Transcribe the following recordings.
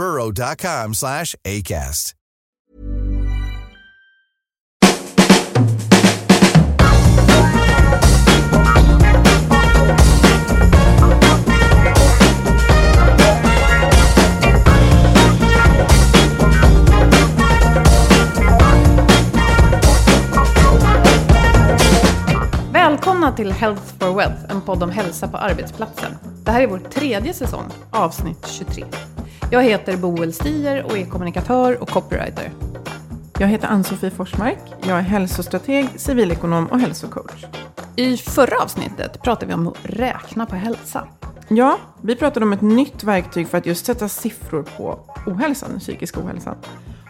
burrow.com slash ACAST. Välkomna till Health for Wealth, en podd om hälsa på arbetsplatsen. Det här är vår tredje säsong, avsnitt 23. Jag heter Boel Stier och är kommunikatör och copywriter. Jag heter Ann-Sofie Forsmark. Jag är hälsostrateg, civilekonom och hälsocoach. I förra avsnittet pratade vi om att räkna på hälsa. Ja, vi pratade om ett nytt verktyg för att just sätta siffror på ohälsan, psykisk ohälsa.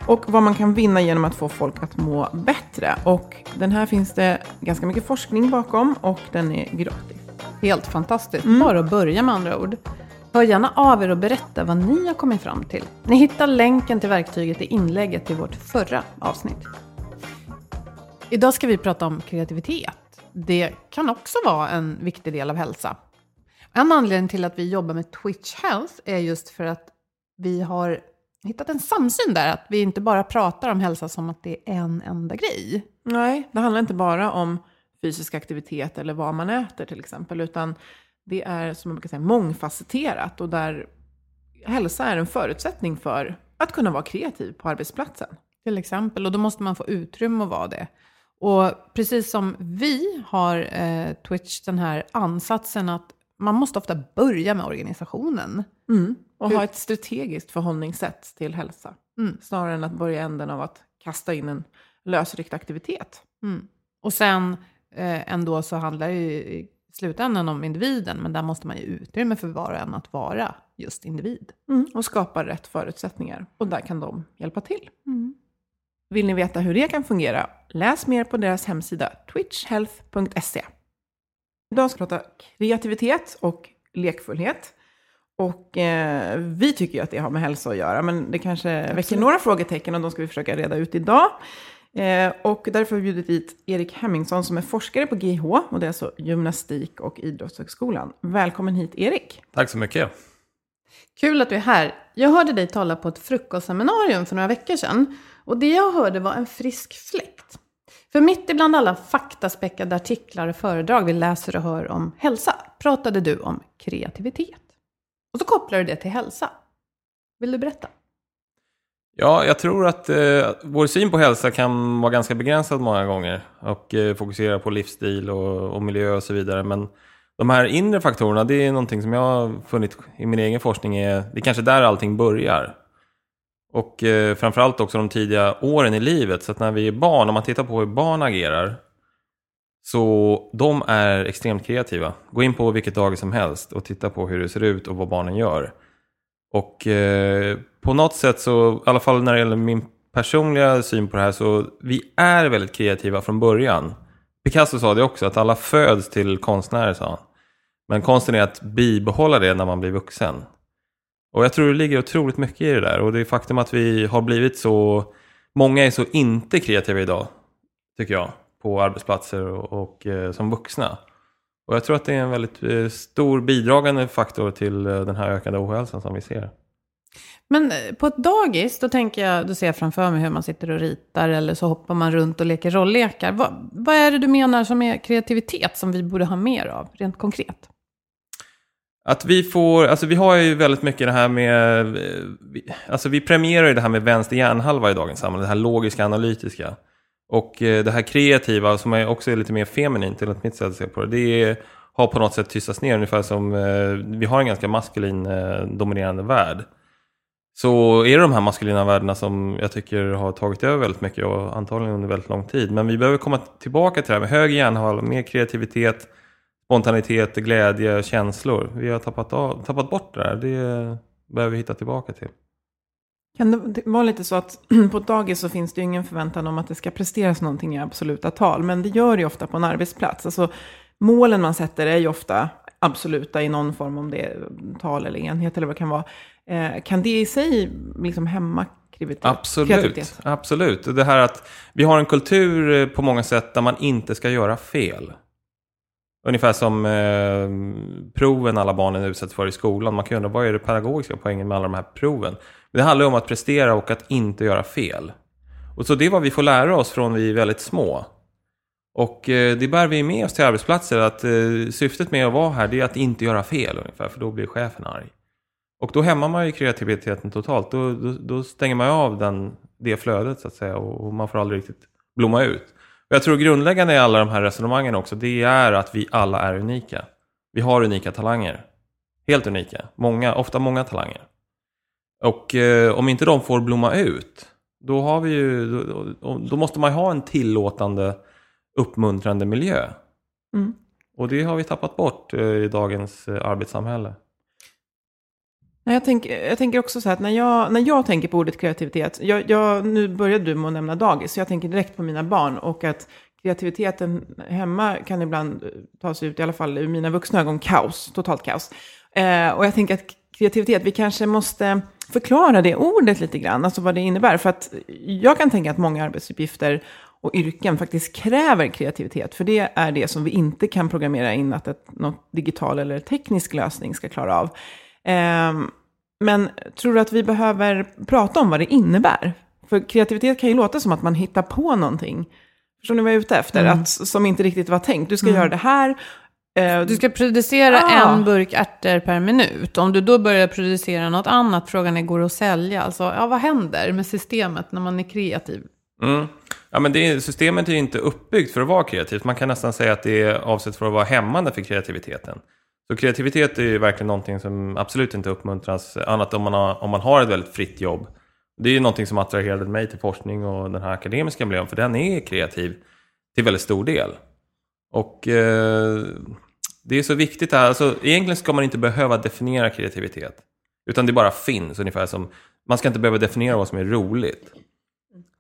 Och vad man kan vinna genom att få folk att må bättre. Och den här finns det ganska mycket forskning bakom och den är gratis. Helt fantastiskt. Bara att börja med andra ord. Hör gärna av er och berätta vad ni har kommit fram till. Ni hittar länken till verktyget i inlägget till vårt förra avsnitt. Idag ska vi prata om kreativitet. Det kan också vara en viktig del av hälsa. En anledning till att vi jobbar med Twitch Health är just för att vi har hittat en samsyn där. Att vi inte bara pratar om hälsa som att det är en enda grej. Nej, det handlar inte bara om fysisk aktivitet eller vad man äter till exempel, utan det är som man brukar säga mångfacetterat och där hälsa är en förutsättning för att kunna vara kreativ på arbetsplatsen. Till exempel, och då måste man få utrymme att vara det. Och precis som vi har eh, Twitch den här ansatsen att man måste ofta börja med organisationen. Och ha ett strategiskt förhållningssätt till hälsa. Snarare än att börja änden av att kasta in en lösryckt aktivitet. Och sen eh, ändå så handlar det ju i slutändan om individen, men där måste man ju utrymme för var och en att vara just individ. Och skapa rätt förutsättningar. Och där kan de hjälpa till. Vill ni veta hur det kan fungera? Läs mer på deras hemsida twitchhealth.se. Idag ska vi prata kreativitet och lekfullhet. Och eh, vi tycker ju att det har med hälsa att göra, men det kanske väcker några frågetecken och de ska vi försöka reda ut idag. Eh, och därför har vi bjudit hit Erik Hemmingsson som är forskare på GH, och det är alltså gymnastik och idrottshögskolan. Välkommen hit Erik! Tack så mycket. Kul att du är här. Jag hörde dig tala på ett frukostseminarium för några veckor sedan. Och det jag hörde var en frisk fläkt. För mitt ibland alla faktaspäckade artiklar och föredrag vi läser och hör om hälsa pratade du om kreativitet. Och så kopplar du det till hälsa. Vill du berätta? Ja, jag tror att eh, vår syn på hälsa kan vara ganska begränsad många gånger och eh, fokusera på livsstil och, och miljö och så vidare. Men de här inre faktorerna, det är någonting som jag har funnit i min egen forskning är, det är kanske där allting börjar. Och eh, framförallt också de tidiga åren i livet. Så att när vi är barn, om man tittar på hur barn agerar, så de är extremt kreativa. Gå in på vilket dagis som helst och titta på hur det ser ut och vad barnen gör. Och eh, på något sätt så, i alla fall när det gäller min personliga syn på det här, så vi är väldigt kreativa från början. Picasso sa det också, att alla föds till konstnärer, sa han. Men konsten är att bibehålla det när man blir vuxen. Och jag tror det ligger otroligt mycket i det där. Och det faktum att vi har blivit så, många är så inte kreativa idag, tycker jag, på arbetsplatser och, och eh, som vuxna. Och jag tror att det är en väldigt eh, stor bidragande faktor till eh, den här ökade ohälsan som vi ser. Men eh, på ett dagis, då tänker jag, då ser jag framför mig hur man sitter och ritar eller så hoppar man runt och leker rolllekar. Vad, vad är det du menar som är kreativitet som vi borde ha mer av, rent konkret? Att vi får, alltså vi har ju väldigt mycket det här med, eh, alltså vi premierar ju det här med vänster hjärnhalva i dagens samhälle, det här logiska analytiska. Och eh, det här kreativa som är också är lite mer feminint enligt mitt sätt att se på det, det är, har på något sätt tystats ner ungefär som, vi har en ganska maskulin dominerande värld. Så är det de här maskulina värdena som jag tycker har tagit över väldigt mycket och antagligen under väldigt lång tid. Men vi behöver komma tillbaka till det här med hög hjärnhalva, mer kreativitet, spontanitet, glädje, känslor. Vi har tappat, av, tappat bort det där. Det behöver vi hitta tillbaka till. Kan det- det vara lite så att på ett dagis så finns det ju ingen förväntan om att det ska presteras någonting i absoluta tal, men det gör det ju ofta på en arbetsplats. Alltså, målen man sätter är ju ofta absoluta i någon form, om det är tal eller enhet eller vad det kan vara. Eh, kan det i sig liksom hämma? Absolut, absolut. Det här att vi har en kultur eh, på många sätt där man inte ska göra fel. Ungefär som eh, proven alla barnen utsätts för i skolan. Man kan undra vad är det pedagogiska poängen med alla de här proven? Det handlar om att prestera och att inte göra fel. Och så det är vad vi får lära oss från vi är väldigt små. Och eh, det bär vi med oss till arbetsplatser att eh, syftet med att vara här det är att inte göra fel ungefär för då blir chefen arg. Och då hämmar man ju kreativiteten totalt. Då, då, då stänger man av den, det flödet så att säga och, och man får aldrig riktigt blomma ut. Och jag tror grundläggande i alla de här resonemangen också det är att vi alla är unika. Vi har unika talanger. Helt unika. Många, ofta många talanger. Och eh, om inte de får blomma ut då, har vi ju, då, då, måste man ha en tillåtande uppmuntrande miljö. Mm. Och det har vi tappat bort eh, i dagens eh, arbetssamhälle. Jag tänker, jag tänker också så här att när jag, när jag tänker på ordet kreativitet, jag, jag, nu började du med att nämna dagis, så jag tänker direkt på mina barn och att kreativiteten hemma kan ibland eh, ta sig ut, i alla fall ur mina vuxna ögon, kaos, totalt kaos. Eh, och jag tänker att kreativitet, vi kanske måste förklara det ordet lite grann, alltså vad det innebär. För att jag kan tänka att många arbetsuppgifter och yrken faktiskt kräver kreativitet, för det är det som vi inte kan programmera in att ett, något digital eller teknisk lösning ska klara av. Ehm, men tror du att vi behöver prata om vad det innebär? För kreativitet kan ju låta som att man hittar på någonting. Förstår ni vad jag är ute efter? Att, som inte riktigt var tänkt. Du ska göra det här. eh, Du ska producera Ah. en burk ärtor per minut. Om du då börjar producera något annat, frågan är går det att sälja? Alltså, ja, vad händer med systemet när man är kreativ? Mm. Ja, men det, systemet är ju inte uppbyggt för att vara kreativt. Man kan nästan säga att det är avsett för att vara hämmande för kreativiteten. Så kreativitet är ju verkligen någonting som absolut inte uppmuntras annat om man har, om man har ett väldigt fritt jobb. Det är ju någonting som attraherade mig till forskning och den här akademiska miljön, för den är kreativ till väldigt stor del. Och eh, det är så viktigt här, alltså egentligen ska man inte behöva definiera kreativitet. Utan det bara finns, ungefär som, man ska inte behöva definiera vad som är roligt.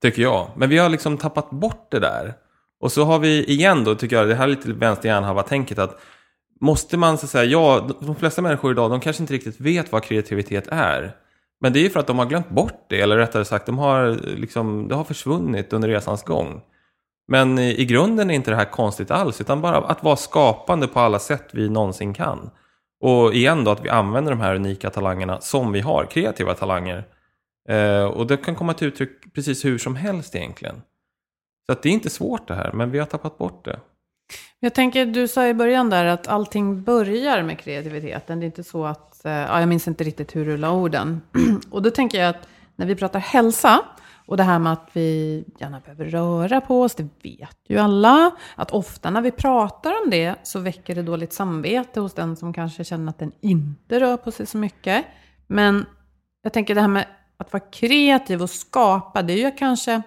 Tycker jag. Men vi har liksom tappat bort det där. Och så har vi igen då, tycker jag, det här är lite vänster tänket att måste man så att säga, ja, de flesta människor idag, de kanske inte riktigt vet vad kreativitet är. Men det är ju för att de har glömt bort det, eller rättare sagt, de har liksom, det har försvunnit under resans gång. Men i, i grunden är inte det här konstigt alls, utan bara att vara skapande på alla sätt vi någonsin kan. Och igen då att vi använder de här unika talangerna som vi har, kreativa talanger. Eh, och det kan komma till uttryck precis hur som helst egentligen. Så att det är inte svårt det här, men vi har tappat bort det. Jag tänker, du sa i början där att allting börjar med kreativiteten. Det är inte så att, eh, ja, jag minns inte riktigt hur du la orden. och då tänker jag att när vi pratar hälsa och det här med att vi gärna behöver röra på oss, det vet ju alla. Att ofta när vi pratar om det så väcker det dåligt samvete hos den som kanske känner att den inte rör på sig så mycket. Men jag tänker det här med att vara kreativ och skapa, det är ju kanske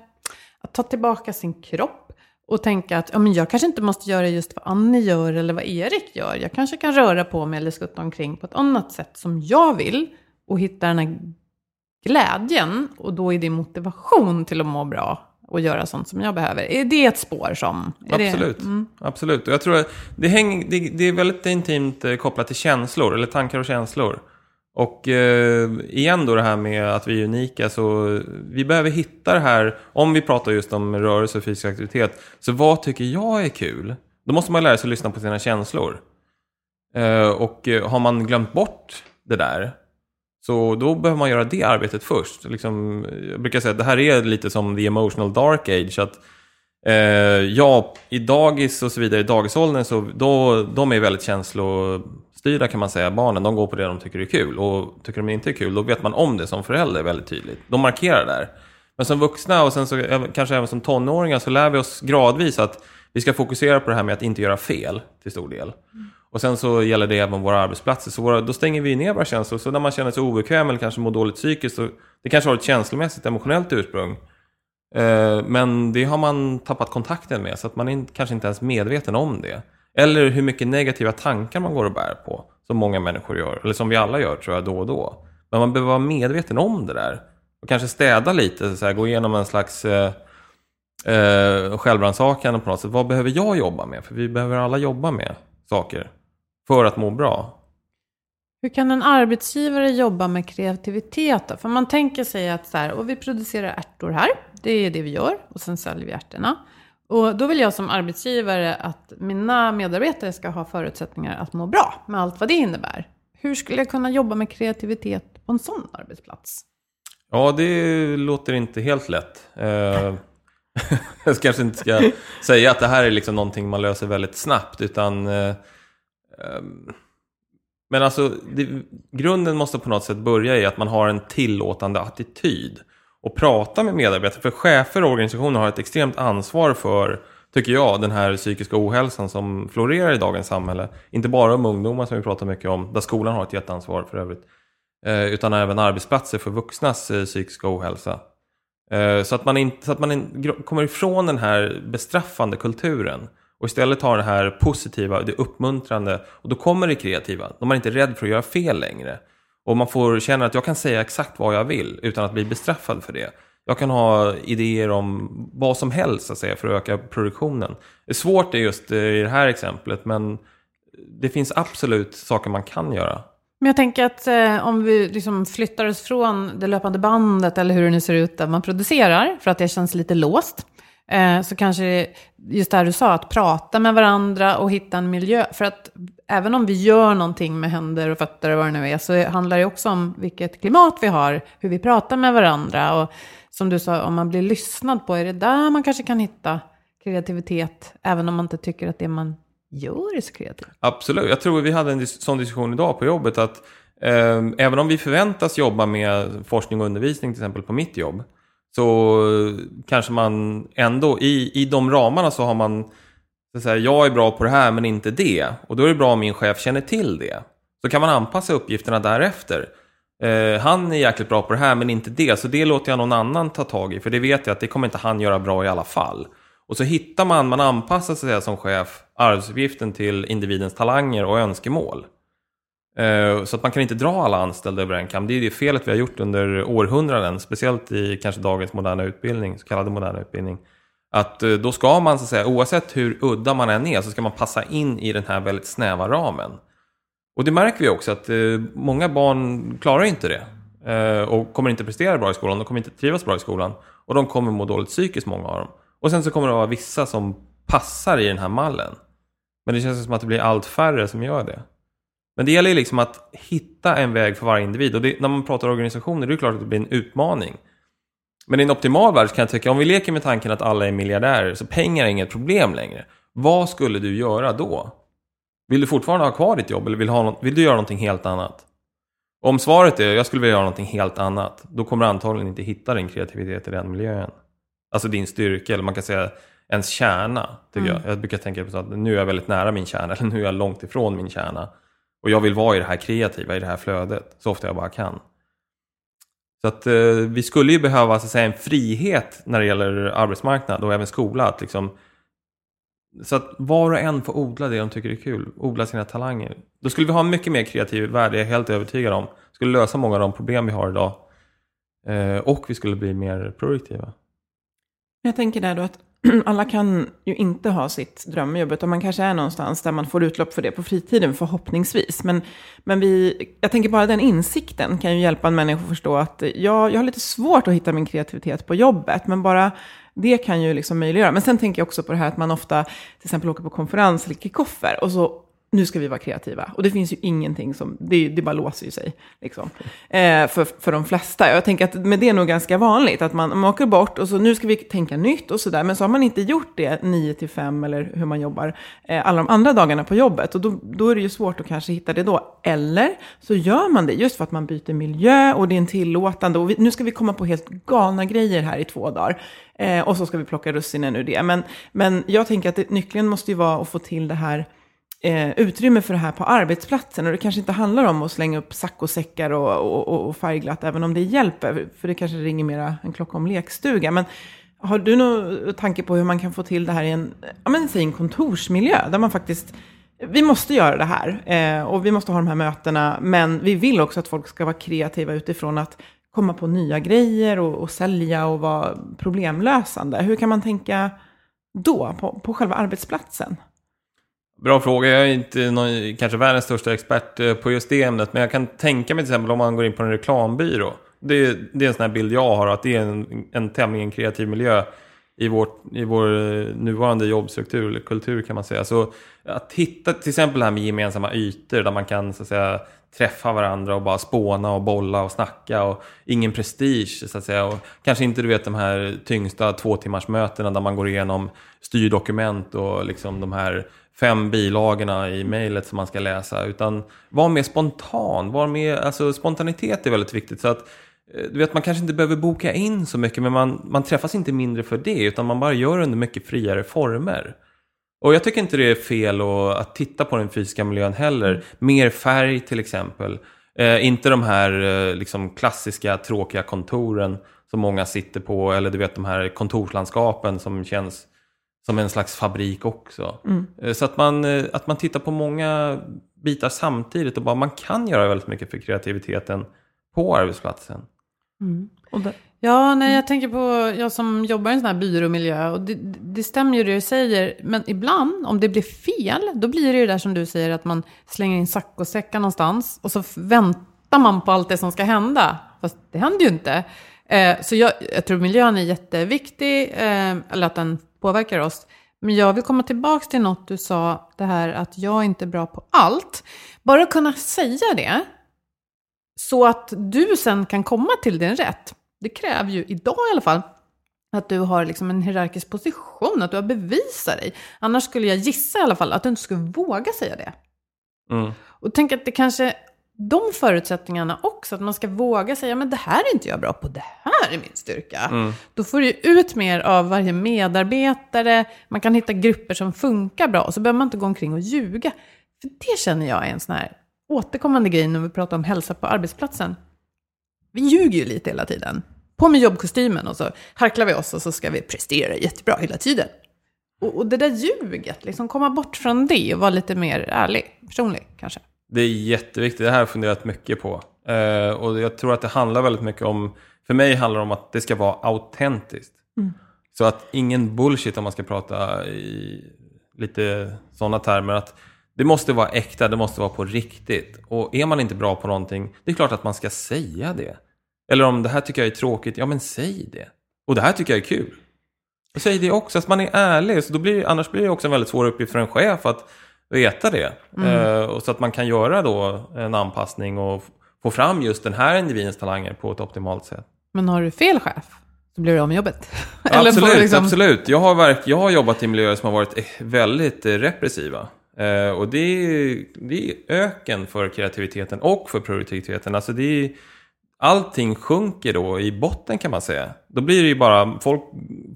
att ta tillbaka sin kropp och tänka att ja, men jag kanske inte måste göra just vad Annie gör eller vad Erik gör. Jag kanske kan röra på mig eller skutta omkring på ett annat sätt som jag vill. och hitta den här glädjen och då är det motivation till att må bra och göra sånt som jag behöver. Är det ett spår som... Absolut. Det, mm. Absolut. Och jag tror att det, häng, det, det, är väldigt intimt eh, kopplat till känslor, eller tankar och känslor. Och eh, igen då det här med att vi är unika, så vi behöver hitta det här, om vi pratar just om rörelse och fysisk aktivitet, så vad tycker jag är kul? Då måste man lära sig att lyssna på sina känslor. Eh, och eh, har man glömt bort det där, så då behöver man göra det arbetet först. Liksom, jag brukar säga att det här är lite som the emotional dark age. Att, eh, ja, i dagis och så vidare, i dagisåldern, så då, de är väldigt känslostyrda kan man säga. Barnen, de går på det de tycker är kul. Och tycker de inte är kul, då vet man om det som förälder väldigt tydligt. De markerar där. Men som vuxna och sen så, kanske även som tonåringar så lär vi oss gradvis att vi ska fokusera på det här med att inte göra fel till stor del. Mm. Och sen så gäller det även våra arbetsplatser. Så våra, då stänger vi ner våra känslor. Så när man känner sig obekväm eller kanske mår dåligt psykiskt. Så det kanske har ett känslomässigt, emotionellt ursprung. Eh, men det har man tappat kontakten med. Så att man är kanske inte ens medveten om det. Eller hur mycket negativa tankar man går och bär på. Som många människor gör. Eller som vi alla gör tror jag då och då. Men man behöver vara medveten om det där. Och kanske städa lite. Så här, gå igenom en slags eh, eh, självrannsakan på något sätt. Vad behöver jag jobba med? För vi behöver alla jobba med saker för att må bra. Hur kan en arbetsgivare jobba med kreativitet då? För man tänker sig att så här, och vi producerar ärtor här, det är det vi gör, och sen säljer vi ärtorna. Och då vill jag som arbetsgivare att mina medarbetare ska ha förutsättningar att må bra, med allt vad det innebär. Hur skulle jag kunna jobba med kreativitet på en sån arbetsplats? Ja, det låter inte helt lätt. Eh, jag kanske inte ska säga att det här är liksom någonting man löser väldigt snabbt, utan eh, ehm, men alltså, det, grunden måste på något sätt börja i att man har en tillåtande attityd. Och prata med medarbetare. För chefer och organisationer har ett extremt ansvar för, tycker jag, den här psykiska ohälsan som florerar i dagens samhälle. Inte bara om ungdomar som vi pratar mycket om, där skolan har ett jätteansvar för övrigt. Eh, utan även arbetsplatser för vuxnas eh, psykiska ohälsa. Så att man, inte, så att man in, kommer ifrån den här bestraffande kulturen. Och istället tar det här positiva, det uppmuntrande och då kommer det kreativa. Då är man inte rädd för att göra fel längre. Och man får känna att jag kan säga exakt vad jag vill utan att bli bestraffad för det. Jag kan ha idéer om vad som helst att säga, för att öka produktionen. Det är svårt det just eh, i det här exemplet men det finns absolut saker man kan göra. Men jag tänker att eh, om vi liksom flyttar oss från det löpande bandet eller hur det nu ser ut där man producerar, för att det känns lite låst. Eh, så kanske just det här du sa, att prata med varandra och hitta en miljö. För att även om vi gör någonting med händer och fötter och vad det nu är, så handlar det också om vilket klimat vi har, hur vi pratar med varandra. Och som du sa, om man blir lyssnad på, är det där man kanske kan hitta kreativitet, även om man inte tycker att det man gör är så kreativt? Absolut, jag tror vi hade en sån diskussion idag på jobbet, att eh, även om vi förväntas jobba med forskning och undervisning, till exempel på mitt jobb, så eh, kanske man ändå, i, i de ramarna så har man, så att säga, jag är bra på det här men inte det. Och då är det bra om min chef känner till det. Så kan man anpassa uppgifterna därefter. Eh, han är jäkligt bra på det här men inte det, så det låter jag någon annan ta tag i. För det vet jag att det kommer inte han göra bra i alla fall. Och så hittar man, man anpassar sig som chef arbetsuppgiften till individens talanger och önskemål. Eh, så att man kan inte dra alla anställda över en kam. Det är det felet vi har gjort under århundraden, speciellt i kanske dagens moderna utbildning, så kallade moderna utbildning. Att eh, då ska man, så att säga, oavsett hur udda man än är, så ska man passa in i den här väldigt snäva ramen. Och det märker vi också att eh, många barn klarar inte det. Och kommer inte prestera bra i skolan, de kommer inte trivas bra i skolan. Och de kommer må dåligt psykiskt, många av dem. Och sen så kommer det vara vissa som passar i den här mallen. Men det känns som att det blir allt färre som gör det. Men det gäller ju liksom att hitta en väg för varje individ. Och det, när man pratar organisationer, det är klart att det blir en utmaning. Men i en optimal värld kan jag tycka, om vi leker med tanken att alla är miljardärer, så pengar är inget problem längre. Vad skulle du göra då? Vill du fortfarande ha kvar ditt jobb eller vill, ha, vill du göra någonting helt annat? Om svaret är jag skulle vilja göra någonting helt annat, då kommer du antagligen inte hitta din kreativitet i den miljön. Alltså din styrka, eller man kan säga ens kärna. Tycker mm. jag. jag brukar tänka på att nu är jag väldigt nära min kärna, eller nu är jag långt ifrån min kärna. Och jag vill vara i det här kreativa, i det här flödet, så ofta jag bara kan. Så att eh, vi skulle ju behöva så att säga, en frihet när det gäller arbetsmarknad och även skola. Att liksom, Så att var och en får odla det de tycker är kul, odla sina talanger. Då skulle vi ha en mycket mer kreativ värld, det är jag helt övertygad om. Skulle lösa många av de problem vi har idag. Eh, och vi skulle bli mer produktiva. Jag tänker där då att alla kan ju inte ha sitt drömjobb, utan man kanske är någonstans där man får utlopp för det på fritiden, förhoppningsvis. Men, men vi, jag tänker bara den insikten kan ju hjälpa en människa att förstå att jag, jag har lite svårt att hitta min kreativitet på jobbet, men bara det kan ju liksom möjliggöra. Men sen tänker jag också på det här att man ofta till exempel åker på konferens eller kickoffer och så nu ska vi vara kreativa. Och det finns ju ingenting som, det, det bara låser ju sig. Liksom. Eh, för, för de flesta. Jag tänker att men det är nog ganska vanligt att man, man åker bort och så nu ska vi tänka nytt och sådär. Men så har man inte gjort det 9 till 5 eller hur man jobbar eh, alla de andra dagarna på jobbet. Och då, då är det ju svårt att kanske hitta det då. Eller så gör man det just för att man byter miljö och det är en tillåtande. Och vi, nu ska vi komma på helt galna grejer här i två dagar. Eh, och så ska vi plocka russinen ur det. Men, men jag tänker att det, nyckeln måste ju vara att få till det här eh, utrymme för det här på arbetsplatsen. Och det kanske inte handlar om att slänga upp saccosäckar och, och, och färgglatt, även om det hjälper. För det kanske ringer mera en klocka om lekstuga. Men har du någon tanke på hur man kan få till det här i en, ja, men, säg en kontorsmiljö? Där man faktiskt, vi måste göra det här eh, och vi måste ha de här mötena. Men vi vill också att folk ska vara kreativa utifrån att komma på nya grejer och, och sälja och vara problemlösande. Hur kan man tänka då, på, på själva arbetsplatsen? Bra fråga. Jag är inte någon, kanske världens största expert eh, på just det ämnet. Men jag kan tänka mig till exempel om man går in på en reklambyrå. Det, det är en sån här bild jag har, att det är en, en tämligen kreativ miljö i, vårt, i vår eh, nuvarande jobbstruktur, eller kultur kan man säga. Så att hitta till exempel det här med gemensamma ytor där man kan så att säga, träffa varandra och bara spåna och bolla och snacka och ingen prestige så att säga. Och kanske inte du vet de här tyngsta två timmars mötena där man går igenom styrdokument och liksom de här fem bilagorna i mejlet som man ska läsa. Utan var mer spontan. Var mer, alltså spontanitet är väldigt viktigt. Så att, eh, du vet, man kanske inte behöver boka in så mycket, men man, man träffas inte mindre för det, utan man bara gör det under mycket friare former. Och jag tycker inte det är fel att, att titta på den fysiska miljön heller. Mer färg till exempel. Eh, inte de här eh, liksom klassiska tråkiga kontoren som många sitter på, eller du vet de här kontorslandskapen som känns som en slags fabrik också. Mm. Eh, så att man, eh, att man tittar på många bitar samtidigt och bara man kan göra väldigt mycket för kreativiteten på arbetsplatsen. Mm. Ja, nej, jag tänker på jag som jobbar i en sån här byråmiljö. Och det, det stämmer ju det du säger. Men ibland, om det blir fel, då blir det ju där som du säger att man slänger in saccosäckar någonstans. Och så väntar man på allt det som ska hända. Fast det händer ju inte. Eh, så jag, jag, tror miljön är jätteviktig. Eh, eller att den påverkar oss. Men jag vill komma tillbaka till något du sa, det här att jag inte är bra på allt. Bara kunna säga det, så att du sen kan komma till din rätt. Det kräver ju idag i alla fall att du har liksom en hierarkisk position, att du har bevisat dig. Annars skulle jag gissa i alla fall att du inte skulle våga säga det. Mm. Och tänk att det kanske de förutsättningarna också, att man ska våga säga men det här är inte jag bra på, det här är min styrka. Mm. Då får du ut mer av varje medarbetare, man kan hitta grupper som funkar bra, och så behöver man inte gå omkring och ljuga. För det känner jag är en sån här återkommande grej när vi pratar om hälsa på arbetsplatsen. Vi ljuger ju lite hela tiden. På med jobbkostymen och så harklar vi oss och så ska vi prestera jättebra hela tiden. Och, och det där ljuget, liksom komma bort från det och vara lite mer ärlig, personlig kanske. Det är jätteviktigt, det här har jag funderat mycket på. Eh, och jag tror att det handlar väldigt mycket om, för mig handlar det om att det ska vara autentiskt. Mm. Så att ingen bullshit om man ska prata i lite sådana termer. Att det måste vara äkta, det måste vara på riktigt. Och är man inte bra på någonting, det är klart att man ska säga det. Eller om det här tycker jag är tråkigt, ja men säg det. Och det här tycker jag är kul. Och säg det också, att man är ärlig. Så då blir, annars blir det också en väldigt svår uppgift för en chef att veta det. Mm. Eh, och så att man kan göra då en anpassning och få fram just den här individens talanger på ett optimalt sätt. Men har du fel chef? Så blir du av med jobbet. absolut, liksom... absolut. Jag har, verk, jag har jobbat i miljöer som har varit eh, väldigt eh, repressiva. Eh, och det är, det är öken för kreativiteten och för produktiviteten. Alltså det är, allting sjunker då i botten kan man säga. Då blir det ju bara, folk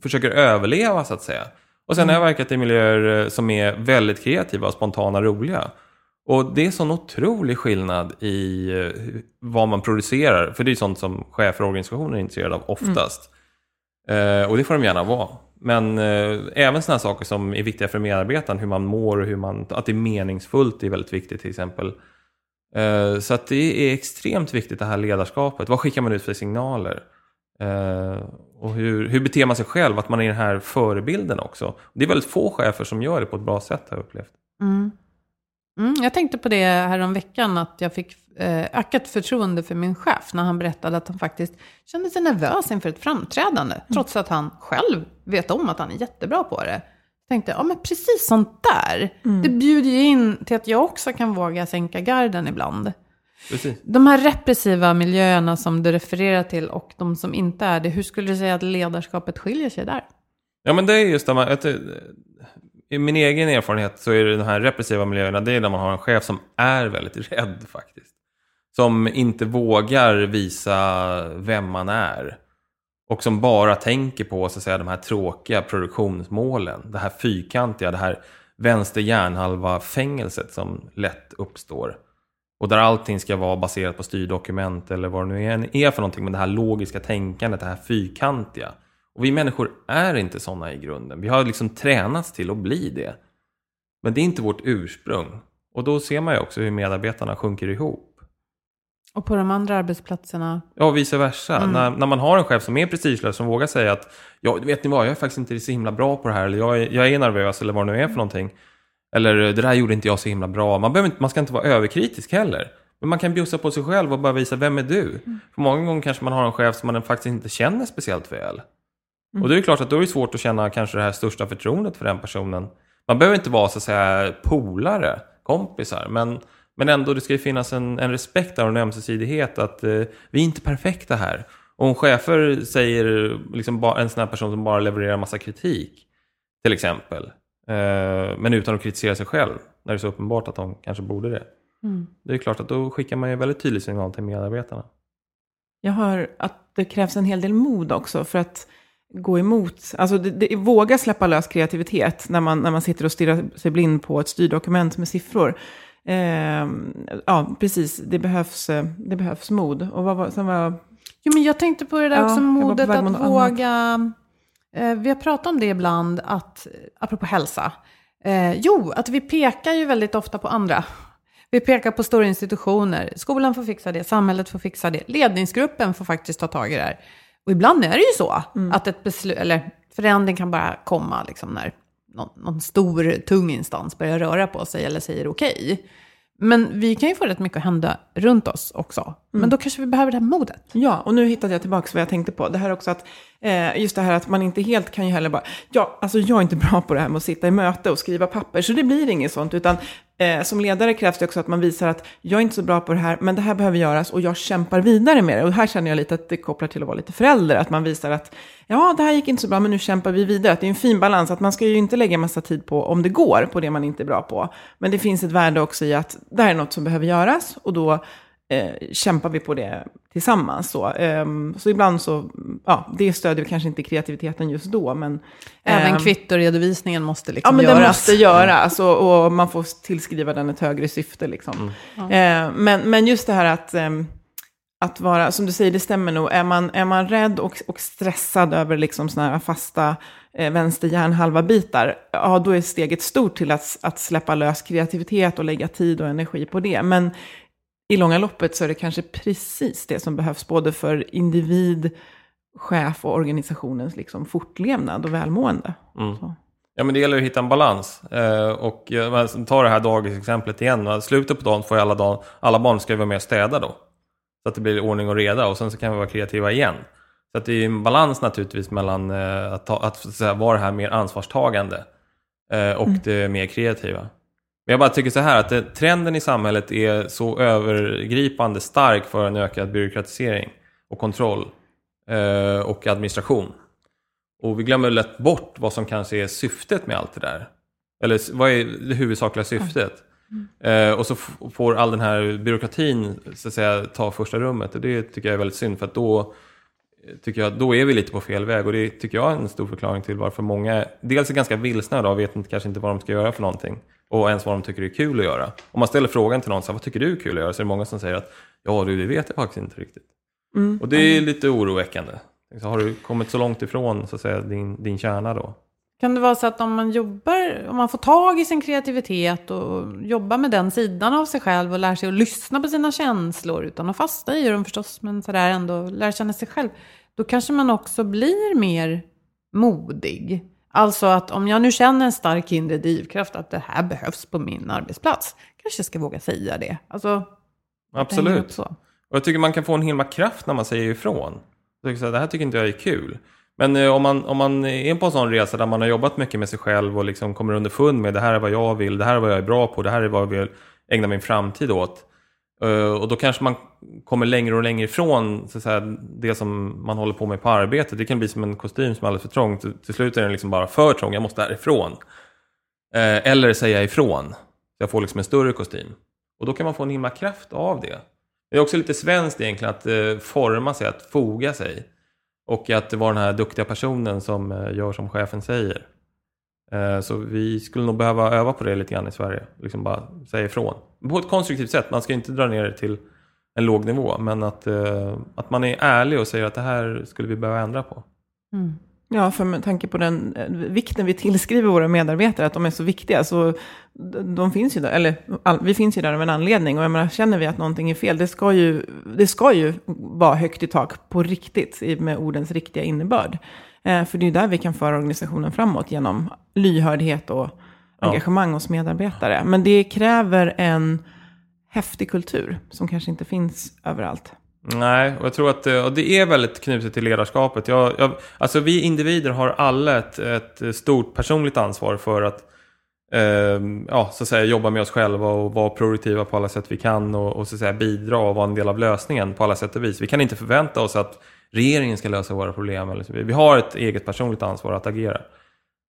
försöker överleva så att säga. Och sen har jag verkat i miljöer eh, som är väldigt kreativa, spontana, roliga. Och det är sån otrolig skillnad i eh, vad man producerar. För det är sånt som chefer och organisationer är intresserade av oftast. Mm. Eh, och det får de gärna vara. Men eh, även sådana saker som är viktiga för medarbetaren, hur man mår och hur man, att det är meningsfullt är väldigt viktigt till exempel. Eh, så att det är extremt viktigt det här ledarskapet. Vad skickar man ut för signaler? Eh, och hur, hur beter man sig själv? Att man är den här förebilden också. Det är väldigt få chefer som gör det på ett bra sätt har jag upplevt. Mm. Mm, jag tänkte på det här om veckan att jag fick eh, ökat förtroende för min chef när han berättade att han faktiskt kände sig nervös inför ett framträdande. Mm. Trots att han själv vet om att han är jättebra på det. Jag tänkte, ja men precis sånt där. Mm. Det bjuder ju in till att jag också kan våga sänka garden ibland. Precis. De här repressiva miljöerna som du refererar till och de som inte är det, hur skulle du säga att ledarskapet skiljer sig där? Ja men det är just det, man, i min egen erfarenhet så är det de här repressiva miljöerna, det är när man har en chef som är väldigt rädd faktiskt. Som inte vågar visa vem man är. Och som bara tänker på så att säga, de här tråkiga produktionsmålen. Det här fyrkantiga, det här vänster hjärnhalva fängelset som lätt uppstår. Och där allting ska vara baserat på styrdokument eller vad det nu är för någonting. Men det här logiska tänkandet, det här fyrkantiga. Och vi människor är inte sådana i grunden. Vi har liksom tränats till att bli det. Men det är inte vårt ursprung. Och då ser man ju också hur medarbetarna sjunker ihop. Och på de andra arbetsplatserna? Ja, vice versa. Mm. När, när man har en chef som är prestigelös, som vågar säga att ja, vet ni vad, jag är faktiskt inte så himla bra på det här, eller jag är, jag är nervös, eller vad det nu är för någonting. Eller det där gjorde inte jag så himla bra. Man, behöver inte, man ska inte vara överkritisk heller. Men man kan bjussa på sig själv och bara visa, vem är du? Mm. För många gånger kanske man har en chef som man faktiskt inte känner speciellt väl. Mm. Och då är det klart att då är det svårt att känna kanske det här största förtroendet för den personen. Man behöver inte vara så att säga polare, kompisar, men, men ändå det ska ju finnas en, en respekt där och en ömsesidighet att eh, vi är inte perfekta här. Och om chefer säger liksom en sån här person som bara levererar massa kritik, till exempel, men utan att kritisera sig själv, när det är så uppenbart att de kanske borde det. Mm. Det är klart att då skickar man ju väldigt tydlig signal till medarbetarna. Jag hör att det krävs en hel del mod också för att gå emot, alltså det, det, våga släppa lös kreativitet när man, när man sitter och stirrar sig blind på ett styrdokument med siffror. Eh, ja, precis, det behövs, det behövs mod. Och vad, sen var Jo, men jag tänkte på det där ja, också, modet att våga... Eh, vi har pratat om det ibland, att, apropå hälsa. Eh, jo, att vi pekar ju väldigt ofta på andra. Vi pekar på stora institutioner. Skolan får fixa det, samhället får fixa det. Ledningsgruppen får faktiskt ta tag i det här. Och ibland är det ju så mm. att ett beslut, eller förändring kan bara komma liksom när någon, någon, stor, tung instans börjar röra på sig eller säger okej. Okay. Men vi kan ju få rätt mycket att hända runt oss också. Mm. Men då kanske vi behöver det här modet. Ja, och nu hittade jag tillbaka vad jag tänkte på. Det här också att, eh, just det här att man inte helt kan ju heller bara, ja, alltså jag är inte bra på det här med att sitta i möte och skriva papper, så det blir inget sånt, utan eh, som ledare krävs det också att man visar att jag är inte så bra på det här, men det här behöver göras och jag kämpar vidare med det. Och här känner jag lite att det kopplar till att vara lite förälder, att man visar att ja, det här gick inte så bra, men nu kämpar vi vidare. Att det är en fin balans, att man ska ju inte lägga massa tid på, om det går, på det man inte är bra på. Men det finns ett värde också i att det här är något som behöver göras och då eh, kämpar vi på det tillsammans. Så, eh, så ibland så, ja, det stödjer kanske inte kreativiteten just då, men... Även eh, kvittoredovisningen måste liksom göras. Ja, men den måste göras och, och, man får tillskriva den ett högre syfte. Liksom. Mm. Eh, men, men just det här att ehm, att vara, som du säger, det stämmer nog. Är man, är man rädd och, och stressad över liksom såna här fasta eh, vänster hjärnhalva bitar, ja då är steget stort till att, att släppa lös kreativitet och lägga tid och energi på det. Men i långa loppet så är det kanske precis det som behövs, både för individ, chef och organisationens liksom fortlevnad och välmående. Mm. Ja, men det gäller att hitta en balans. Eh, och tar det här dagisexemplet igen. Slutet på dagen får alla, dag, alla barn ska vara med och städa då. Så att det blir ordning och reda och sen så kan vi vara kreativa igen. Så att det är en balans naturligtvis mellan eh, att, ta, att säga, vara det här mer ansvarstagande eh, och mm. det mer kreativa. Men jag bara tycker så här att trenden i samhället är så övergripande stark för en ökad byråkratisering och kontroll eh, och administration. Och vi glömmer lätt bort vad som kanske är syftet med allt det där. Eller vad är det huvudsakliga syftet? Mm. Eh, och så får all den här byråkratin så att säga, ta första rummet. Och det tycker jag är väldigt synd för att då tycker jag då är vi lite på fel väg. Och det tycker jag är en stor förklaring till varför många dels är ganska vilsna och vet inte, kanske inte vad de ska göra för någonting. Och ens vad de tycker är kul att göra. Om man ställer frågan till någon, så här, vad tycker du är kul att göra? Så är det många som säger att ja du, det vet jag faktiskt inte riktigt. Mm. Och det är lite oroväckande. Så har du kommit så långt ifrån så att säga, din, din kärna då? Kan det vara så att om man jobbar, om man får tag i sin kreativitet och jobbar med den sidan av sig själv och lär sig att lyssna på sina känslor utan att fasta i dem förstås, men sådär ändå lär känna sig själv, då kanske man också blir mer modig. Alltså att om jag nu känner en stark inre drivkraft att det här behövs på min arbetsplats, kanske jag ska våga säga det. Alltså, Absolut. Och jag tycker man kan få en himla kraft när man säger ifrån. Jag tycker så här, det här tycker inte jag är kul. Men eh, om, man, om man är på en sån resa där man har jobbat mycket med sig själv och liksom kommer underfund med det här är vad jag vill, det här är vad jag är bra på, det här är vad jag vill ägna min framtid åt. Eh, och då kanske man kommer längre och längre ifrån så att säga, det som man håller på med på arbetet. Det kan bli som en kostym som är alldeles för trång. Till, till slut är den liksom bara för trång, jag måste därifrån. Eh, Eller säga ifrån. Så jag får liksom en större kostym. Och då kan man få en himla kraft av det. Det är också lite svenskt egentligen att eh, forma sig, att foga sig. Och att vara den här duktiga personen som eh, gör som chefen säger. Eh, så vi skulle nog behöva öva på det lite grann i Sverige. Liksom bara säga ifrån. På ett konstruktivt sätt. Man ska inte dra ner det till en låg nivå. Men att, eh, att man är ärlig och säger att det här skulle vi behöva ändra på. Ja, för med tanke på den eh, vikten vi tillskriver våra medarbetare, att de är så viktiga, så de, finns ju där, eller all, vi finns ju där av en anledning. Och jag menar, känner vi att någonting är fel, det ska ju, det ska ju vara högt i tak på riktigt, med ordens riktiga innebörd. Eh, för det är där vi kan föra organisationen framåt, genom lyhördhet och Ja. engagemang hos medarbetare. Men det kräver en häftig kultur, som kanske inte finns överallt. Nej, och jag tror att eh, och det är väldigt knutet till ledarskapet. Jag, jag, alltså vi individer har alla ett, ett stort personligt ansvar för att eh, ja, så att säga, jobba med oss själva och vara produktiva på alla sätt vi kan och, och så säga, bidra och vara en del av lösningen på alla sätt och vis. Vi kan inte förvänta oss att regeringen ska lösa våra problem. Eller så. Vi har ett eget personligt ansvar att agera.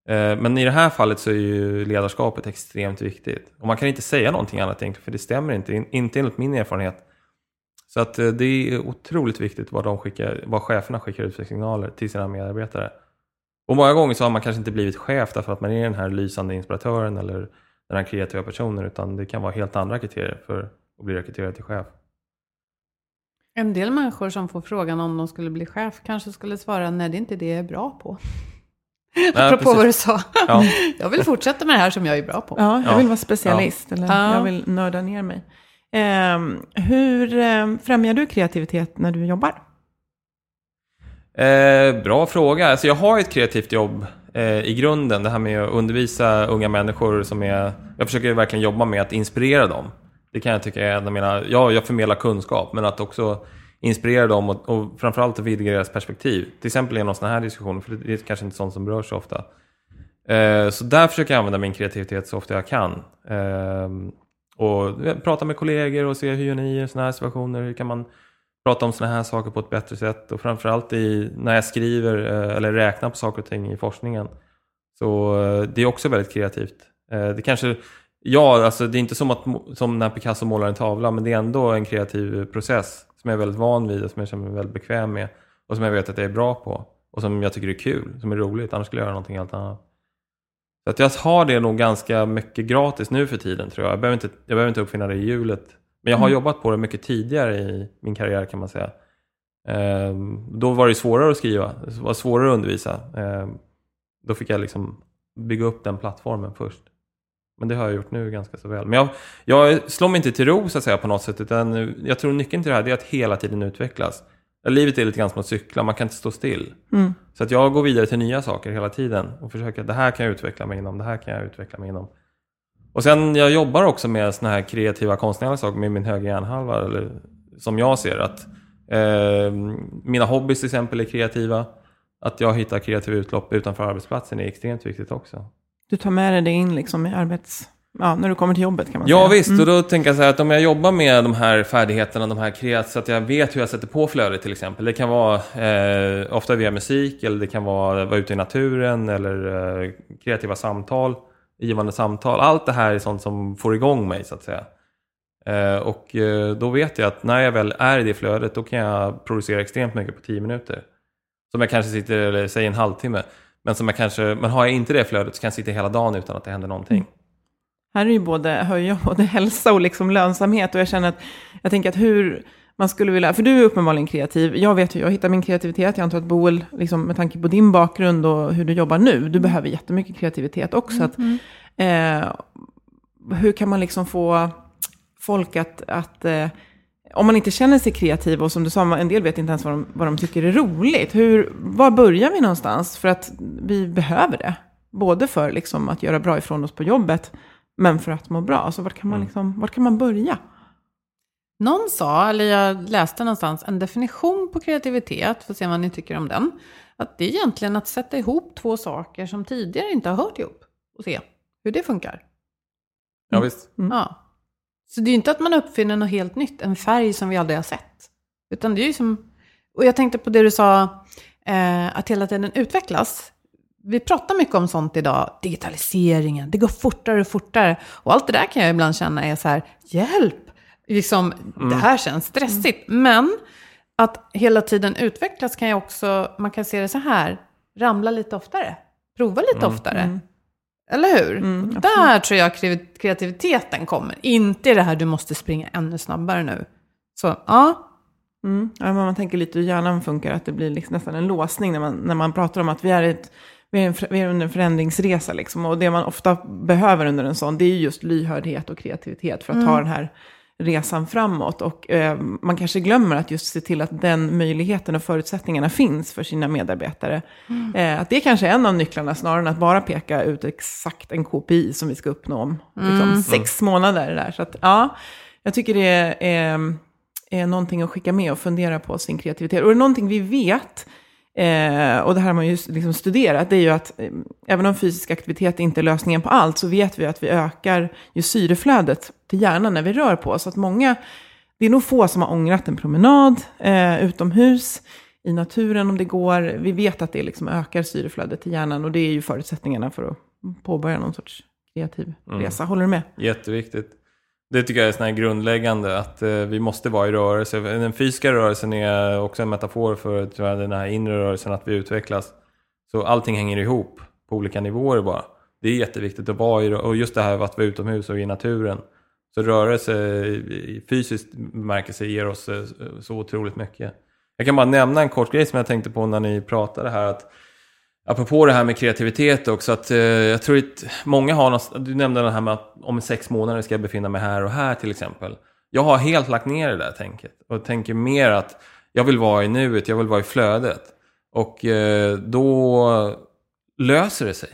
Eh, men i det här fallet så är ju ledarskapet extremt viktigt. Och man kan inte säga någonting annat egentligen, för det stämmer inte. Inte enligt min erfarenhet. Så att eh, det är otroligt viktigt vad, de skickar, vad cheferna skickar ut för signaler till sina medarbetare. Och många gånger så har man kanske inte blivit chef därför att man är den här lysande inspiratören eller den här kreativa personen, utan det kan vara helt andra kriterier för att bli rekryterad till chef. En del människor som får frågan om de skulle bli chef kanske skulle svara nej, det är inte det jag är bra på. Apropå precis. vad du sa. Ja. Jag vill fortsätta med det här som jag är bra på. Ja, jag Ja. vill vara specialist, eller Ja. jag vill nörda ner mig. Ehm, hur ehm, främjar du kreativitet när du jobbar? Eh, bra fråga. Alltså jag har ett kreativt jobb eh, i grunden. Det här med att undervisa unga människor som är... Jag försöker verkligen jobba med att inspirera dem. Det kan jag tycka är en av mina... Ja, jag förmedlar kunskap, men att också inspirera dem och, och framförallt att vidga deras perspektiv. Till exempel genom sådana här diskussioner, för det är kanske inte sånt som berörs så ofta. Eh, så där försöker jag använda min kreativitet så ofta jag kan. Eh, och prata med kollegor och se hur gör ni i sådana här situationer? Hur kan man prata om sådana här saker på ett bättre sätt? Och framförallt i, när jag skriver eh, eller räknar på saker och ting i forskningen. Så eh, det är också väldigt kreativt. Eh, det kanske, ja, alltså det är inte som, att, som när Picasso målar en tavla, men det är ändå en kreativ process som jag är väldigt van vid och som jag känner mig väldigt bekväm med. Och som jag vet att jag är bra på. Och som jag tycker är kul, som är roligt. Annars skulle jag göra någonting helt annat. Så att jag har det nog ganska mycket gratis nu för tiden tror jag. Jag behöver inte, jag behöver inte uppfinna det i hjulet. Men jag har jobbat på det mycket tidigare i min karriär kan man säga. Ehm, då var det svårare att skriva, det var svårare att undervisa. Ehm, då fick jag liksom bygga upp den plattformen först. Men det har jag gjort nu ganska så väl. Men jag, jag slår mig inte till ro så att säga på något sätt. Utan jag tror nyckeln till det här är att hela tiden utvecklas. Livet är lite grann som att cykla, man kan inte stå still. Mm. Så att jag går vidare till nya saker hela tiden och försöker, det här kan jag utveckla mig inom, det här kan jag utveckla mig inom. Och sen jag jobbar också med såna här kreativa konstnärliga saker med min högra hjärnhalva, eller som jag ser att eh, mina hobbys till exempel är kreativa. Att jag hittar kreativa utlopp utanför arbetsplatsen är extremt viktigt också. Du tar med dig det in liksom i arbets... Ja, när du kommer till jobbet kan man säga. Ja visst, Mm. och då tänker jag så här att om jag jobbar med de här färdigheterna, de här kreat, så att jag vet hur jag sätter på flödet till exempel. Det kan vara eh, ofta via musik, eller det kan vara vara ute i naturen, eller eh, kreativa samtal, givande samtal. Allt det här är sånt som får igång mig så att säga. Eh, och eh, då vet jag att när jag väl är i det flödet, då kan jag producera extremt mycket på 10 minuter. Som jag kanske sitter, eller säg en halvtimme. Men, som jag kanske, men har jag inte det flödet så kan jag sitta hela dagen utan att det händer någonting. Här är ju både, höjer både hälsa och liksom lönsamhet. Och jag känner att, jag tänker att hur, man skulle vilja, för du är uppenbarligen kreativ. Jag vet hur jag hittar min kreativitet. Jag antar att Boel, liksom, med tanke på din bakgrund och hur du jobbar nu, du behöver jättemycket kreativitet också. Att, eh, hur kan man liksom få folk att, att eh, om man inte känner sig kreativ och som du sa, en del vet inte ens vad de, vad de tycker är roligt. Hur, var börjar vi någonstans? För att vi behöver det. Både för liksom att göra bra ifrån oss på jobbet, men för att må bra. Så vart kan man, liksom, vart kan man börja? Någon sa, eller jag läste någonstans, en definition på kreativitet, får se vad ni tycker om den. Att det är egentligen att sätta ihop två saker som tidigare inte har hört ihop och se hur det funkar. Ja, visst. Ja. Så det är ju inte att man uppfinner något helt nytt, en färg som vi aldrig har sett. Utan det är ju som, och jag tänkte på det du sa, eh, att hela tiden utvecklas. Vi pratar mycket om sånt idag, digitaliseringen, det går fortare och fortare. Och allt det där kan jag ibland känna är så här, hjälp! Liksom, Det här känns stressigt. Men att hela tiden utvecklas kan jag också, man kan se det så här, ramla lite oftare, prova lite oftare. Eller hur? Där tror jag kreativiteten kommer. Inte i det här du måste springa ännu snabbare nu. Så ja, Mm. Ja, men man tänker lite hur hjärnan funkar, att det blir liksom nästan en låsning när man, när man pratar om att vi är, ett, vi är, en, vi är under en förändringsresa. Liksom. Och det man ofta behöver under en sån, det är just lyhördhet och kreativitet för att ta den här resan framåt. Och eh, man kanske glömmer att just se till att den möjligheten och förutsättningarna finns för sina medarbetare. Eh, att det kanske är en av nycklarna snarare än att bara peka ut exakt en KPI som vi ska uppnå om liksom, sex månader. Där. Så att, ja, jag tycker det är, är, är någonting att skicka med och fundera på sin kreativitet. Och det är någonting vi vet, eh, och det här har man ju liksom studerat, det är ju att eh, även om fysisk aktivitet inte är lösningen på allt, så vet vi att vi ökar ju syreflödet till hjärnan när vi rör på oss. Så att många, det är nog få som har ångrat en promenad eh, utomhus, i naturen om det går. Vi vet att det liksom ökar syreflödet till hjärnan och det är ju förutsättningarna för att påbörja någon sorts kreativ resa. Håller du med? Jätteviktigt. Det tycker jag är sån här grundläggande, att eh, vi måste vara i rörelse. Den fysiska rörelsen är också en metafor för den här inre rörelsen, att vi utvecklas. Så allting hänger ihop på olika nivåer bara. Det är jätteviktigt att vara i, och just det här att vara utomhus och i naturen. Så rörelse i fysisk bemärkelse ger oss eh, så otroligt mycket. Jag kan bara nämna en kort grej som jag tänkte på när ni pratade här. Att Apropå det här med kreativitet också, att eh, jag tror att många har något, du nämnde det här med att om sex månader ska jag befinna mig här och här till exempel. Jag har helt lagt ner det där tänket och tänker mer att jag vill vara i nuet, jag vill vara i flödet. Och eh, då löser det sig.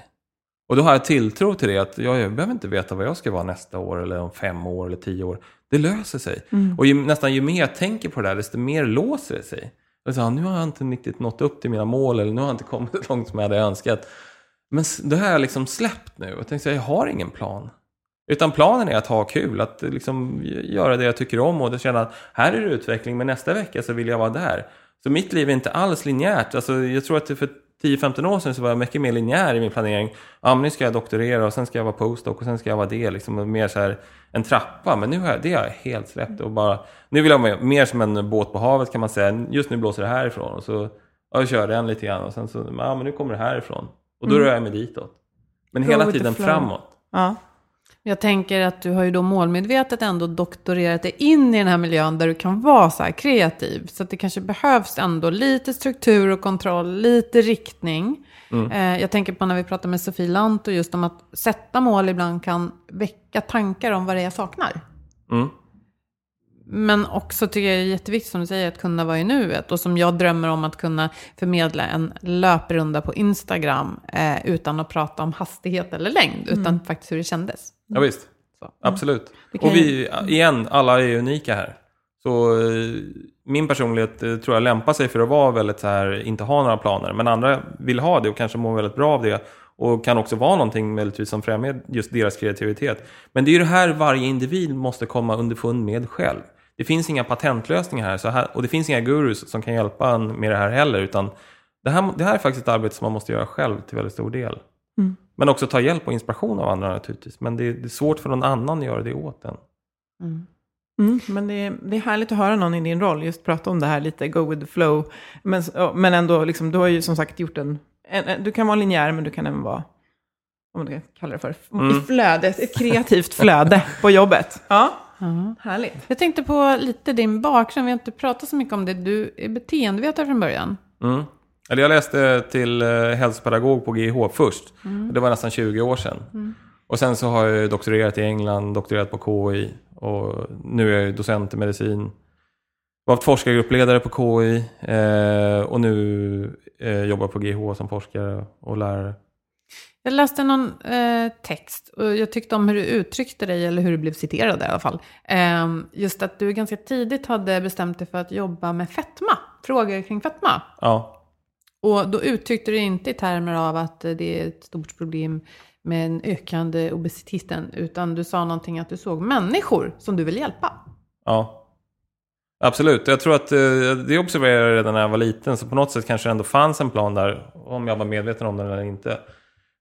Och då har jag tilltro till det, att jag, jag behöver inte veta vad jag ska vara nästa år eller om fem år eller tio år. Det löser sig. Och ju, nästan ju mer jag tänker på det här, desto mer låser det sig. Och så, nu har jag inte riktigt nått upp till mina mål eller nu har jag inte kommit så långt som jag hade önskat. Men det har jag liksom släppt nu och tänkt att jag har ingen plan. Utan planen är att ha kul, att liksom göra det jag tycker om och känna att här är det utveckling men nästa vecka så vill jag vara där. Så mitt liv är inte alls linjärt. Alltså, jag tror att det för 10-15 år sedan så var jag mycket mer linjär i min planering. Ja, men nu ska jag doktorera och sen ska jag vara postdoc och sen ska jag vara det. Liksom, mer så här en trappa. Men nu har jag, det har jag helt släppt. Och bara, nu vill jag vara mer som en båt på havet kan man säga. Just nu blåser det härifrån. Och så ja, jag kör den lite grann och sen så, ja men nu kommer det härifrån. Och då rör jag mig ditåt. Men Go hela tiden framåt. Ja. Jag tänker att du har ju då målmedvetet ändå doktorerat dig in i den här miljön där du kan vara så här kreativ. Så att det kanske behövs ändå lite struktur och kontroll, lite riktning. Eh, jag tänker på när vi pratade med Sofie Lanto just om att sätta mål ibland kan väcka tankar om vad det är jag saknar. Mm. Men också tycker jag det är jätteviktigt som du säger att kunna vara i nuet. Och som jag drömmer om att kunna förmedla en löprunda på Instagram eh, utan att prata om hastighet eller längd. Utan faktiskt hur det kändes. Ja, visst. Så. Absolut. Kan Och vi, igen, alla är unika här. Så eh, min personlighet eh, tror jag lämpar sig för att vara väldigt så här, inte ha några planer. Men andra vill ha det och kanske mår väldigt bra av det. Och kan också vara någonting möjligtvis som främjar just deras kreativitet. Men det är ju det här varje individ måste komma underfund med själv. Det finns inga patentlösningar här, så här och det finns inga gurus som kan hjälpa en med det här heller. Utan det här, det här är faktiskt ett arbete som man måste göra själv till väldigt stor del. Men också ta hjälp och inspiration av andra naturligtvis. Men det är, det är svårt för någon annan att göra det åt en. Mm, men det är, det är härligt att höra någon i din roll just prata om det här lite, go with the flow. Men, ja, men ändå, liksom, du har ju som sagt gjort en, en, en... Du kan vara linjär, men du kan även vara, vad man ska kalla det för, i flödet, ett kreativt flöde på jobbet. Ja. Härligt. Jag tänkte på lite din bakgrund. Vi har inte pratat så mycket om det. Du är beteendevetare från början. Mm. Eller jag läste till eh, hälsopedagog på GH först. Det var nästan 20 år sedan. Och sen så har jag doktorerat i England, doktorerat på KI och nu är jag docent i medicin. Varit forskargruppledare på KI eh, och nu eh, jobbar på GH som forskare och lärare. Jag läste någon eh, text och jag tyckte om hur du uttryckte dig, eller hur du blev citerad i alla fall. Eh, just att du ganska tidigt hade bestämt dig för att jobba med fetma, frågor kring fetma. Ja, Och då uttryckte du inte i termer av att det är ett stort problem med den ökande obesiteten, utan du sa någonting att du såg människor som du vill hjälpa. ja. Absolut, jag tror att eh, det observerade jag redan när jag var liten så på något sätt kanske det ändå fanns en plan där, om jag var medveten om den eller inte.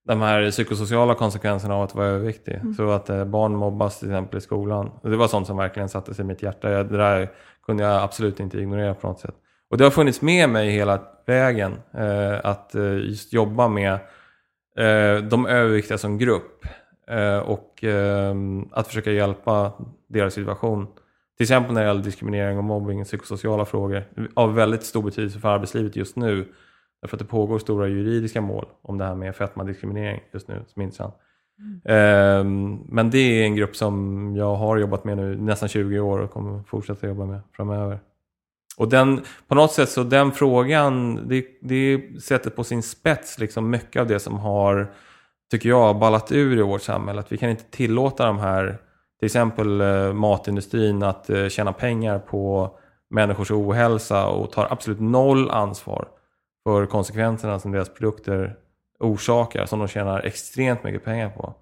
De här psykosociala konsekvenserna av att vara överviktig. Så att eh, barn mobbas till exempel i skolan. Det var sånt som verkligen satte sig i mitt hjärta. Det där kunde jag absolut inte ignorera på något sätt. Och det har funnits med mig hela vägen. Eh, att eh, just jobba med eh, de överviktiga som grupp. Eh, och eh, att försöka hjälpa deras situation. Till exempel när det gäller diskriminering och mobbing, psykosociala frågor. Av väldigt stor betydelse för arbetslivet just nu. Därför att det pågår stora juridiska mål om det här med fetmadiskriminering just nu som är intressant. Ehm, men det är en grupp som jag har jobbat med nu nästan 20 år och kommer fortsätta jobba med framöver. Och den, på något sätt så den frågan, det, det sätter på sin spets liksom mycket av det som har, tycker jag, ballat ur i vårt samhälle. Att vi kan inte tillåta de här, till exempel eh, matindustrin, att eh, tjäna pengar på människors ohälsa och tar absolut noll ansvar för konsekvenserna som deras produkter orsakar, som de tjänar extremt mycket pengar på.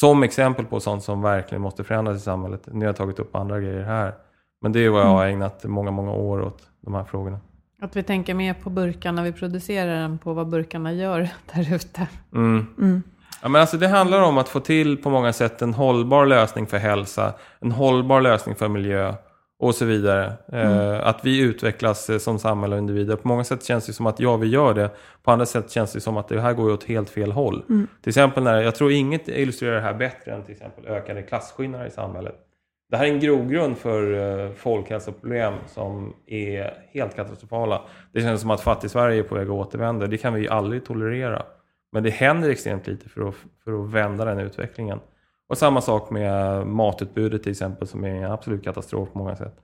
Som exempel på sånt som verkligen måste förändras i samhället. Nu har jag tagit upp andra grejer här. Men det är vad jag har ägnat många, många år åt de här frågorna. Att vi tänker mer på burkarna vi producerar än på vad burkarna gör där ute. Mm. Ja, men alltså det handlar om att få till på många sätt en hållbar lösning för hälsa, en hållbar lösning för miljö och så vidare. Eh, att vi utvecklas eh, som samhälle och individer. På många sätt känns det som att ja, vi gör det. På andra sätt känns det som att det här går åt helt fel håll. Till exempel när, jag tror inget illustrerar det här bättre än till exempel ökade klasskillnader i samhället. Det här är en grogrund för eh, folkhälsoproblem som är helt katastrofala. Det känns som att fattig-Sverige är på väg att återvända. Det kan vi ju aldrig tolerera. Men det händer extremt lite för att, för att vända den utvecklingen. Och samma sak med matutbudet till exempel som är en absolut katastrof på många sätt.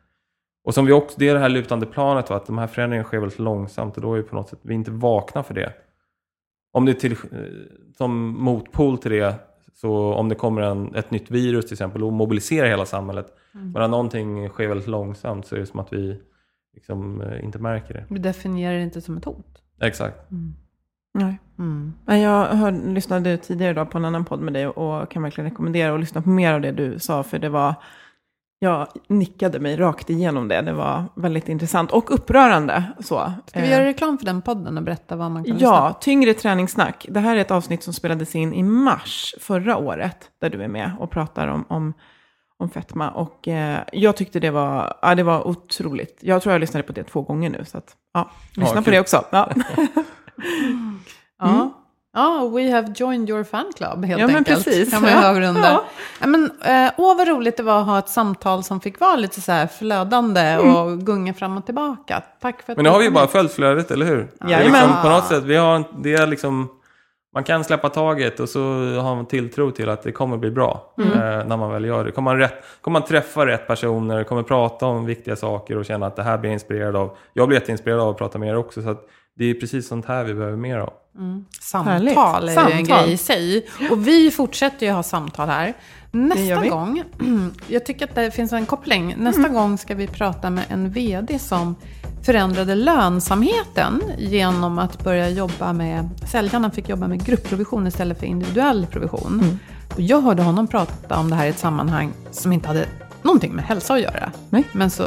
Och som vi också, det är det här lutande planet, va? att de här förändringarna sker väldigt långsamt och då är vi på något sätt, vi är inte vakna för det. Om det är till, eh, som motpol till det, så om det kommer en, ett nytt virus till exempel och mobiliserar hela samhället, men när någonting sker väldigt långsamt så är det som att vi liksom, eh, inte märker det. Vi definierar det inte som ett hot. Exakt. Nej. Men jag hör, lyssnade tidigare idag på en annan podd med dig och kan verkligen rekommendera att lyssna på mer av det du sa. För det var, jag nickade mig rakt igenom det. Det var väldigt intressant och upprörande. Så. Ska vi Eh, göra reklam för den podden och berätta vad man kan lyssna Ja, Tyngre träningssnack. Det här är ett avsnitt som spelades in i mars förra året, där du är med och pratar om, om, om fetma. Och eh, jag tyckte det var, ja, det var otroligt. Jag tror jag lyssnade på det två gånger nu, så att, ja, lyssna på kul. det också. Ja. Ja. Ja, we have joined your fan club helt Ja, men enkelt. precis. Kan man Ja. avrunda. Ja. Ja. men, eh, åh, vad roligt det var att ha ett samtal som fick vara lite så här flödande och gunga fram och tillbaka. Tack för att Men nu har vi ju bara följt flödet, eller hur? Det är Jajamän. liksom, på något sätt, vi har, det är liksom, man kan släppa taget och så har man tilltro till att det kommer bli bra Mm. eh, när man väl gör det. Kommer man, rätt, kommer man träffa rätt personer, kommer prata om viktiga saker och känna att det här blir jag inspirerad av. Jag blir jätteinspirerad av att prata med er också, så det är precis sånt här vi behöver mer av. Samtal Härligt. är ju en grej i sig. Och vi fortsätter ju ha samtal här. Nästa gång, jag tycker att det finns en koppling. Nästa gång ska vi prata med en vd som förändrade lönsamheten genom att börja jobba med, säljarna fick jobba med gruppprovision istället för individuell provision. Och jag hörde honom prata om det här i ett sammanhang som inte hade någonting med hälsa att göra. Nej. Men så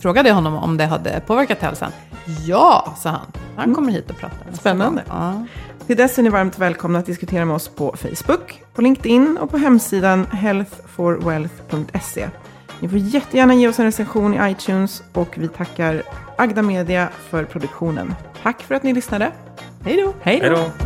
frågade jag honom om det hade påverkat hälsan. Ja, sa han. Han kommer hit och pratar. Spännande. Ja. Till dess är ni varmt välkomna att diskutera med oss på Facebook, på LinkedIn och på hemsidan healthforwealth.se. Ni får jättegärna ge oss en recension i iTunes och vi tackar Agda Media för produktionen. Tack för att ni lyssnade. Hej då! Hej Hej då!